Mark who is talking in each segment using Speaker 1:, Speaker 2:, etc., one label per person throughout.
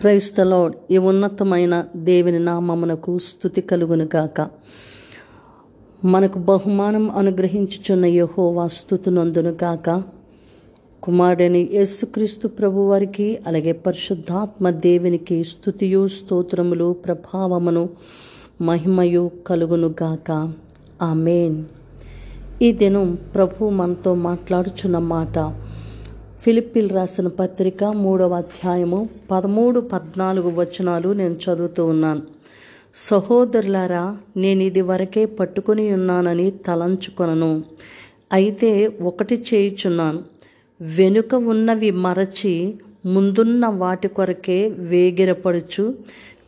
Speaker 1: క్రైస్తలోడ్ ఈ ఉన్నతమైన దేవుని నామమునకు స్థుతి కలుగును గాక. మనకు బహుమానం అనుగ్రహించుచున్న యహోవా స్థుతునందును గాక. కుమారుడని యేసుక్రీస్తు ప్రభు వారికి అలాగే పరిశుద్ధాత్మ దేవునికి స్థుతియు స్తోత్రములు ప్రభావమును మహిమయు కలుగును గాక. ఆమెన్. ఈ దినం ప్రభు మనతో మాట్లాడుచున్న మాట ఫిలిపిల్ రాసిన పత్రిక మూడవ అధ్యాయము పదమూడు పద్నాలుగు వచనాలు నేను చదువుతూ ఉన్నాను. సహోదరులారా నేను ఇది వరకే పట్టుకుని ఉన్నానని తలంచుకొనను. అయితే ఒకటి చేయుచున్నాను. వెనుక ఉన్నవి మరచి ముందున్న వాటి కొరకే వేగిరపడుచు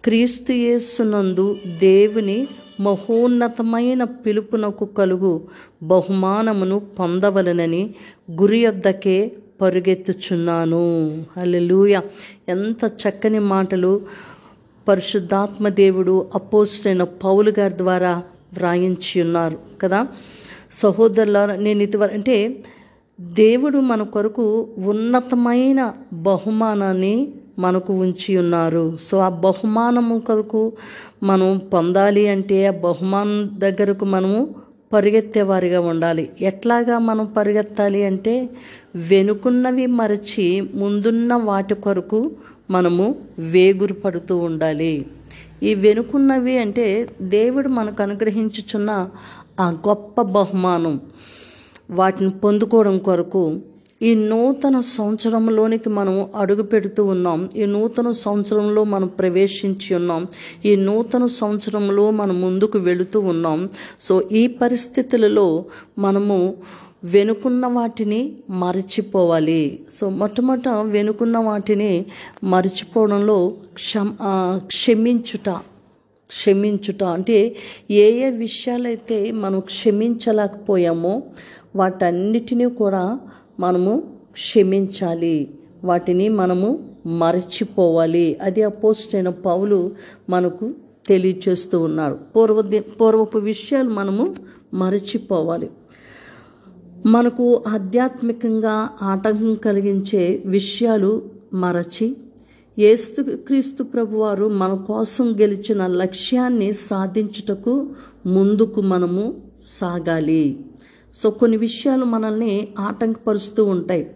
Speaker 1: క్రీస్తు యేసునందు దేవుని మహోన్నతమైన పిలుపునకు కలుగు బహుమానమును పొందవలనని గురి యొద్దకే పరుగెత్తుచున్నాను. హల్లెలూయ. ఎంత చక్కని మాటలు. పరిశుద్ధాత్మ దేవుడు అపోస్టైన పౌలు గారి ద్వారా వ్రాయించి ఉన్నారు కదా? సహోదరుల నేను ఇదివరకు అంటే దేవుడు మన కొరకు ఉన్నతమైన బహుమానాన్ని మనకు ఉంచి ఉన్నారు. సో ఆ బహుమానము కొరకు మనం పొందాలి అంటే ఆ బహుమానం దగ్గరకు మనము పరిగెత్తేవారిగా ఉండాలి. ఎట్లాగా మనం పరిగెత్తాలి అంటే వెనుకున్నవి మరచి ముందున్న వాటి కొరకు మనము వేగురు పడుతూ ఉండాలి. ఈ వెనుకున్నవి అంటే దేవుడు మనకు అనుగ్రహించుచున్న ఆ గొప్ప బహుమానం. వాటిని పొందుకోవడం కొరకు ఈ నూతన సంవత్సరంలోనికి మనం అడుగు పెడుతూ ఉన్నాం. ఈ నూతన సంవత్సరంలో మనం ప్రవేశించి ఉన్నాం. ఈ నూతన సంవత్సరంలో మనం ముందుకు వెళుతూ ఉన్నాం. సో ఈ పరిస్థితులలో మనము వెనుకున్న వాటిని మరచిపోవాలి. సో మొట్టమొదట వెనుకున్న వాటిని మరచిపోవడంలో క్షమ క్షమించుట క్షమించుట అంటే ఏ ఏ విషయాలైతే మనం క్షమించలేకపోయామో వాటన్నిటినీ కూడా మనము క్షమించాలి. వాటిని మనము మరచిపోవాలి. అది అపోస్టైన పౌలు మనకు తెలియచేస్తూ ఉన్నాడు. పూర్వ పూర్వపు విషయాలు మనము మరచిపోవాలి. మనకు ఆధ్యాత్మికంగా ఆటంకం కలిగించే విషయాలు మరచి ఏస్తు క్రీస్తు ప్రభువారు మన కోసం గెలిచిన లక్ష్యాన్ని సాధించుటకు ముందుకు మనము సాగాలి. సో కొన్ని విషయాలు మనల్ని ఆటంకపరుస్తూ ఉంటాయి.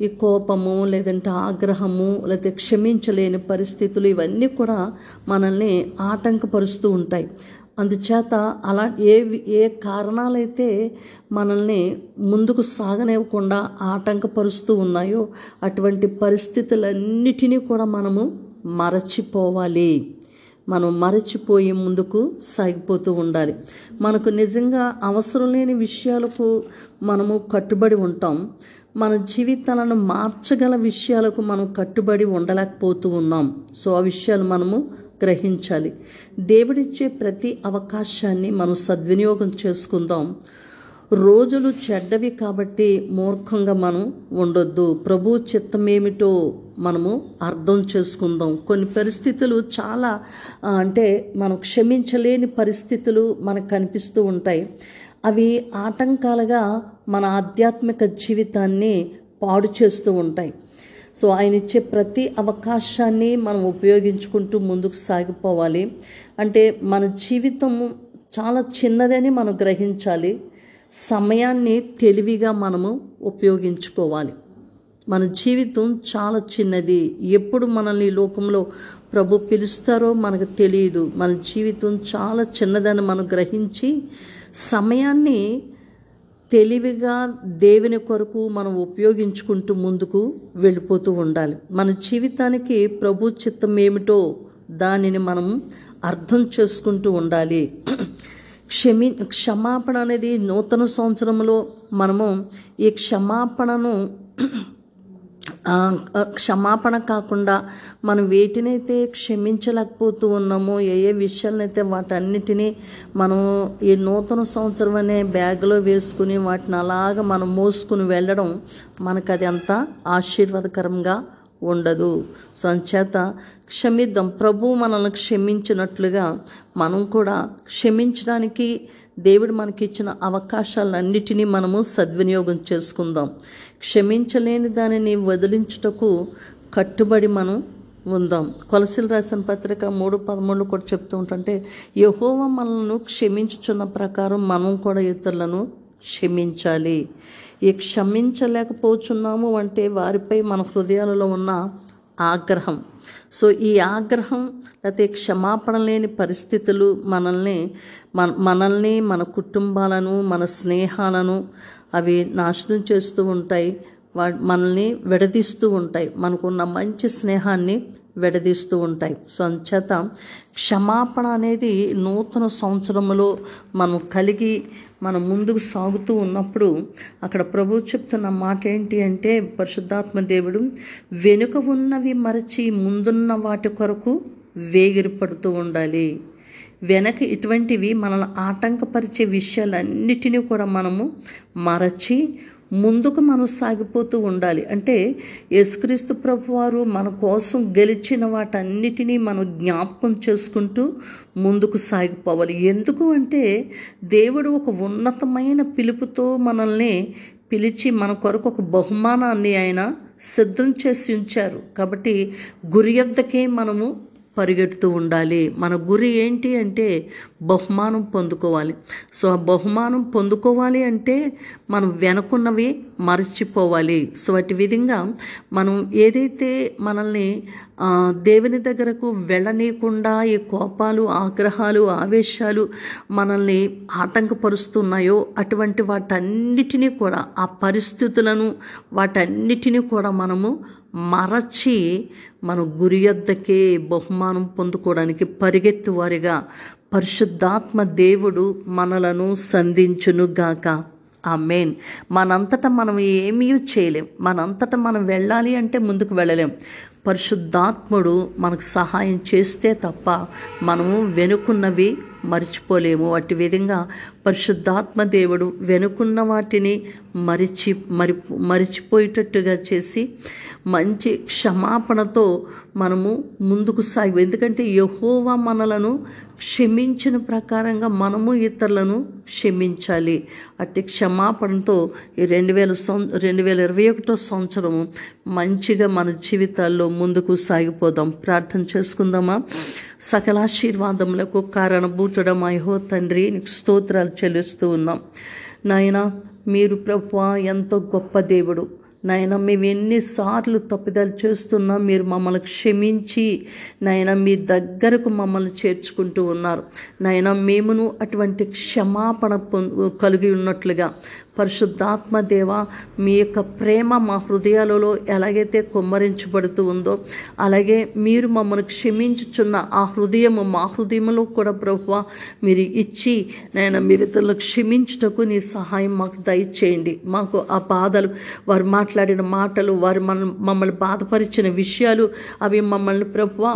Speaker 1: ఈ కోపము లేదంటే ఆగ్రహము లేకపోతే క్షమించలేని పరిస్థితులు ఇవన్నీ కూడా మనల్ని ఆటంకపరుస్తూ ఉంటాయి. అందుచేత అలా ఏ ఏ కారణాలైతే మనల్ని ముందుకు సాగనివ్వకుండా ఆటంకపరుస్తూ ఉన్నాయో అటువంటి పరిస్థితులన్నిటినీ కూడా మనము మరచిపోవాలి. మనం మరచిపోయి ముందుకు సాగిపోతూ ఉండాలి. మనకు నిజంగా అవసరం లేని విషయాలకు మనము కట్టుబడి ఉంటాం. మన జీవితాలను మార్చగల విషయాలకు మనం కట్టుబడి ఉండలేకపోతూ ఉన్నాం. సో ఆ విషయాలు మనము గ్రహించాలి. దేవుడిచ్చే ప్రతి అవకాశాన్ని మనం సద్వినియోగం చేసుకుందాం. రోజులు చెడ్డవి కాబట్టి మూర్ఖంగా మనం ఉండొద్దు. ప్రభు చిత్తం ఏమిటో మనము అర్థం చేసుకుందాం. కొన్ని పరిస్థితులు చాలా అంటే మనం క్షమించలేని పరిస్థితులు మనకు కనిపిస్తూ ఉంటాయి. అవి ఆటంకాలుగా మన ఆధ్యాత్మిక జీవితాన్ని పాడు చేస్తూ ఉంటాయి. సో ఆయన ఇచ్చే ప్రతి అవకాశాన్ని మనం ఉపయోగించుకుంటూ ముందుకు సాగిపోవాలి. అంటే మన జీవితం చాలా చిన్నదని మనం గ్రహించాలి. సమయాన్ని తెలివిగా మనము ఉపయోగించుకోవాలి. మన జీవితం చాలా చిన్నది. ఎప్పుడు మనల్ని లోకంలో ప్రభు పిలుస్తారో మనకు తెలియదు. మన జీవితం చాలా చిన్నదని మనం గ్రహించి సమయాన్ని తెలివిగా దేవుని కొరకు మనం ఉపయోగించుకుంటూ ముందుకు వెళ్ళిపోతూ ఉండాలి. మన జీవితానికి ప్రభు చిత్తం ఏమిటో దానిని మనం అర్థం చేసుకుంటూ ఉండాలి. క్షమి క్షమాపణ అనేది నూతన సంవత్సరంలో మనము ఈ క్షమాపణను క్షమాపణ కాకుండా మనం వేటినైతే క్షమించలేకపోతూ ఉన్నామో ఏ ఏ విషయాలనైతే వాటన్నిటినీ మనం ఈ నూతన సంవత్సరం అనే బ్యాగ్లో వేసుకుని వాటిని అలాగ మనం మోసుకుని వెళ్ళడం మనకు అది అంత ఆశీర్వాదకరంగా ఉండదు. సో అంచేత క్షమిద్దాం. ప్రభు మనల్ని క్షమించినట్లుగా మనం కూడా క్షమించడానికి దేవుడు మనకిచ్చిన అవకాశాలన్నిటినీ మనము సద్వినియోగం చేసుకుందాం. క్షమించలేని దానిని వదిలించుటకు కట్టుబడి మనం ఉందాం. కొలసిలు రాసిన పత్రిక మూడు పదమూడు కూడా చెప్తూ ఉంటుంటే యహోవ మనల్ని క్షమించుచున్న ప్రకారం మనం కూడా ఇతరులను క్షమించాలి. ఈ క్షమించలేకపోతున్నాము అంటే వారిపై మన హృదయాలలో ఉన్న ఆగ్రహం. సో ఈ ఆగ్రహం లేకపోతే క్షమాపణ లేని పరిస్థితులు మనల్ని మన మనల్ని మన కుటుంబాలను మన స్నేహాలను అవి నాశనం చేస్తూ ఉంటాయి. వా మనల్ని విడదీస్తూ ఉంటాయి. మనకున్న మంచి స్నేహాన్ని విడదీస్తూ ఉంటాయి. సో అంచేత క్షమాపణ అనేది నూతన సంవత్సరంలో మనం కలిగి మనం ముందుకు సాగుతూ ఉన్నప్పుడు అక్కడ ప్రభు చెప్తున్న మాట ఏంటి అంటే పరిశుద్ధాత్మ దేవుడు వెనుక ఉన్నవి మరచి ముందున్న వాటి కొరకు వేగిరపడుతూ ఉండాలి. వెనక ఇటువంటివి మనల్ని ఆటంకపరిచే విషయాలన్నిటినీ కూడా మనము మరచి ముందుకు మనం సాగిపోతూ ఉండాలి. అంటే యేసుక్రీస్తు ప్రభు వారు మన కోసం గెలిచిన వాటన్నిటినీ మనం జ్ఞాపకం చేసుకుంటూ ముందుకు సాగిపోవాలి. ఎందుకు అంటే దేవుడు ఒక ఉన్నతమైన పిలుపుతో మనల్ని పిలిచి మన కొరకు ఒక బహుమానాన్ని ఆయన సిద్ధం చేసి ఉంచారు. కాబట్టి గురియద్దకే మనము పరిగెడుతూ ఉండాలి. మన గురి ఏంటి అంటే బహుమానం పొందుకోవాలి. సో ఆ బహుమానం పొందుకోవాలి అంటే మనం వెనకున్నవి మరచిపోవాలి. సో అటు విధంగా మనం ఏదైతే మనల్ని దేవుని దగ్గరకు వెళ్ళనీయకుండా ఈ కోపాలు ఆగ్రహాలు ఆవేశాలు మనల్ని ఆటంకపరుస్తున్నాయో అటువంటి వాటన్నిటినీ కూడా ఆ పరిస్థితులను వాటన్నిటినీ కూడా మనము మరచి మన గురి యొద్దకే బహుమానం పొందుకోవడానికి పరిగెత్తువారిగా పరిశుద్ధాత్మ దేవుడు మనలను సంధించునుగాక. ఆ మెయిన్ మనంతటా మనం ఏమీ చేయలేం. మనంతట మనం వెళ్ళాలి అంటే ముందుకు వెళ్ళలేం. పరిశుద్ధాత్ముడు మనకు సహాయం చేస్తే తప్ప మనము వెనుకున్నవి మర్చిపోలేము. అట్టి విధంగా పరిశుద్ధాత్మ దేవుడు వెనుకున్న వాటిని మరిచి మరి మరిచిపోయేటట్టుగా చేసి మంచి క్షమాపణతో మనము ముందుకు సాగి ఎందుకంటే యహోవా మనలను క్షమించిన ప్రకారంగా మనము ఇతరులను క్షమించాలి. అట్టి క్షమాపణతో ఈ రెండు వేల సం రెండు వేల ఇరవై ఒకటో సంవత్సరము మంచిగా మన జీవితాల్లో ముందుకు సాగిపోదాం. ప్రార్థన చేసుకుందామా? సకల ఆశీర్వాదములకు కారణభూతుడం అయ్యో తండ్రి నీకు స్తోత్రాలు చెల్లిస్తూ ఉన్నాం. నాయన మీరు ప్రభు ఎంతో గొప్ప దేవుడు. నాయన మేము ఎన్నిసార్లు తప్పిదాలు చేస్తున్నా మీరు మమ్మల్ని క్షమించి నాయన మీ దగ్గరకు మమ్మల్ని చేర్చుకుంటూ ఉన్నారు. నాయన మేమును అటువంటి క్షమాపణ కలిగి ఉన్నట్లుగా పరిశుద్ధాత్మ దేవ మీ యొక్క ప్రేమ మా హృదయాలలో ఎలాగైతే కుమ్మరించబడుతూ ఉందో అలాగే మీరు మమ్మల్ని క్షమించుచున్న ఆ హృదయము మా హృదయంలో కూడా ప్రభువ మీరు ఇచ్చి నేను మీరు ఇతరులకు క్షమించుటకు నీ సహాయం మాకు దయచేయండి. మాకు ఆ బాధలు వారు మాట్లాడిన మాటలు వారు మన మమ్మల్ని బాధపరిచిన విషయాలు అవి మమ్మల్ని ప్రభువ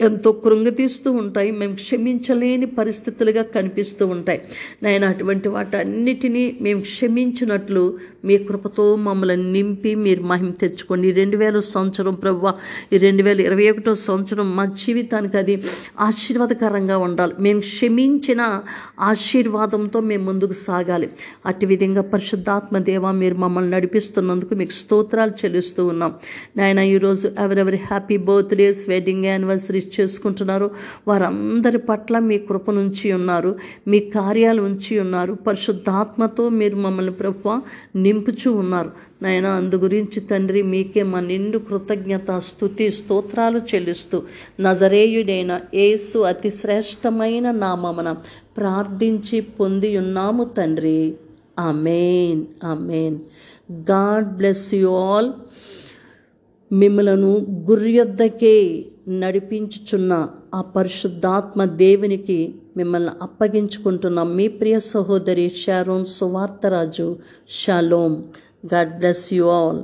Speaker 1: ఎంతో కృంగతీస్తూ ఉంటాయి. మేము క్షమించలేని పరిస్థితులుగా కనిపిస్తూ ఉంటాయి. నాయన అటువంటి వాటన్నిటినీ మేము క్షమించినట్లు మీ కృపతో మమ్మల్ని నింపి మీరు మహిమ తెచ్చుకోండి. ఈ రెండు వేల సంవత్సరం ప్రవ్వ ఈ రెండు వేల ఇరవై ఒకటో సంవత్సరం మా జీవితానికి అది ఆశీర్వాదకరంగా ఉండాలి. మేము క్షమించిన ఆశీర్వాదంతో మేము ముందుకు సాగాలి. అటు విధంగా పరిశుద్ధాత్మ దేవ మీరు మమ్మల్ని నడిపిస్తున్నందుకు మీకు స్తోత్రాలు చెల్లిస్తూ ఉన్నాం. నాయన ఈరోజు ఎవరెవరి హ్యాపీ బర్త్డేస్ వెడ్డింగ్ రీచ్ చేసుకుంటున్నారు వారందరి పట్ల మీ కృప నుంచి ఉన్నారు. మీ కార్యాలు ఉంచి ఉన్నారు. పరిశుద్ధాత్మతో మీరు మమ్మల్ని ప్రభు నింపుచూ ఉన్నారు. నాయన అందు గురించి తండ్రి మీకే మా నిండు కృతజ్ఞత స్థుతి స్తోత్రాలు చెల్లిస్తూ నజరేయుడైన ఏసు అతి శ్రేష్టమైన నామమున ప్రార్థించి పొంది ఉన్నాము తండ్రి. Amen amen God bless you all. మిమ్మలను గుర్యొద్దకే నడిపించుచున్న ఆ పరిశుద్ధాత్మ దేవునికి మిమ్మల్ని అప్పగించుకుంటున్న. మీ ప్రియ సహోదరి Sharon Suvartharaju. Shalom God bless you all.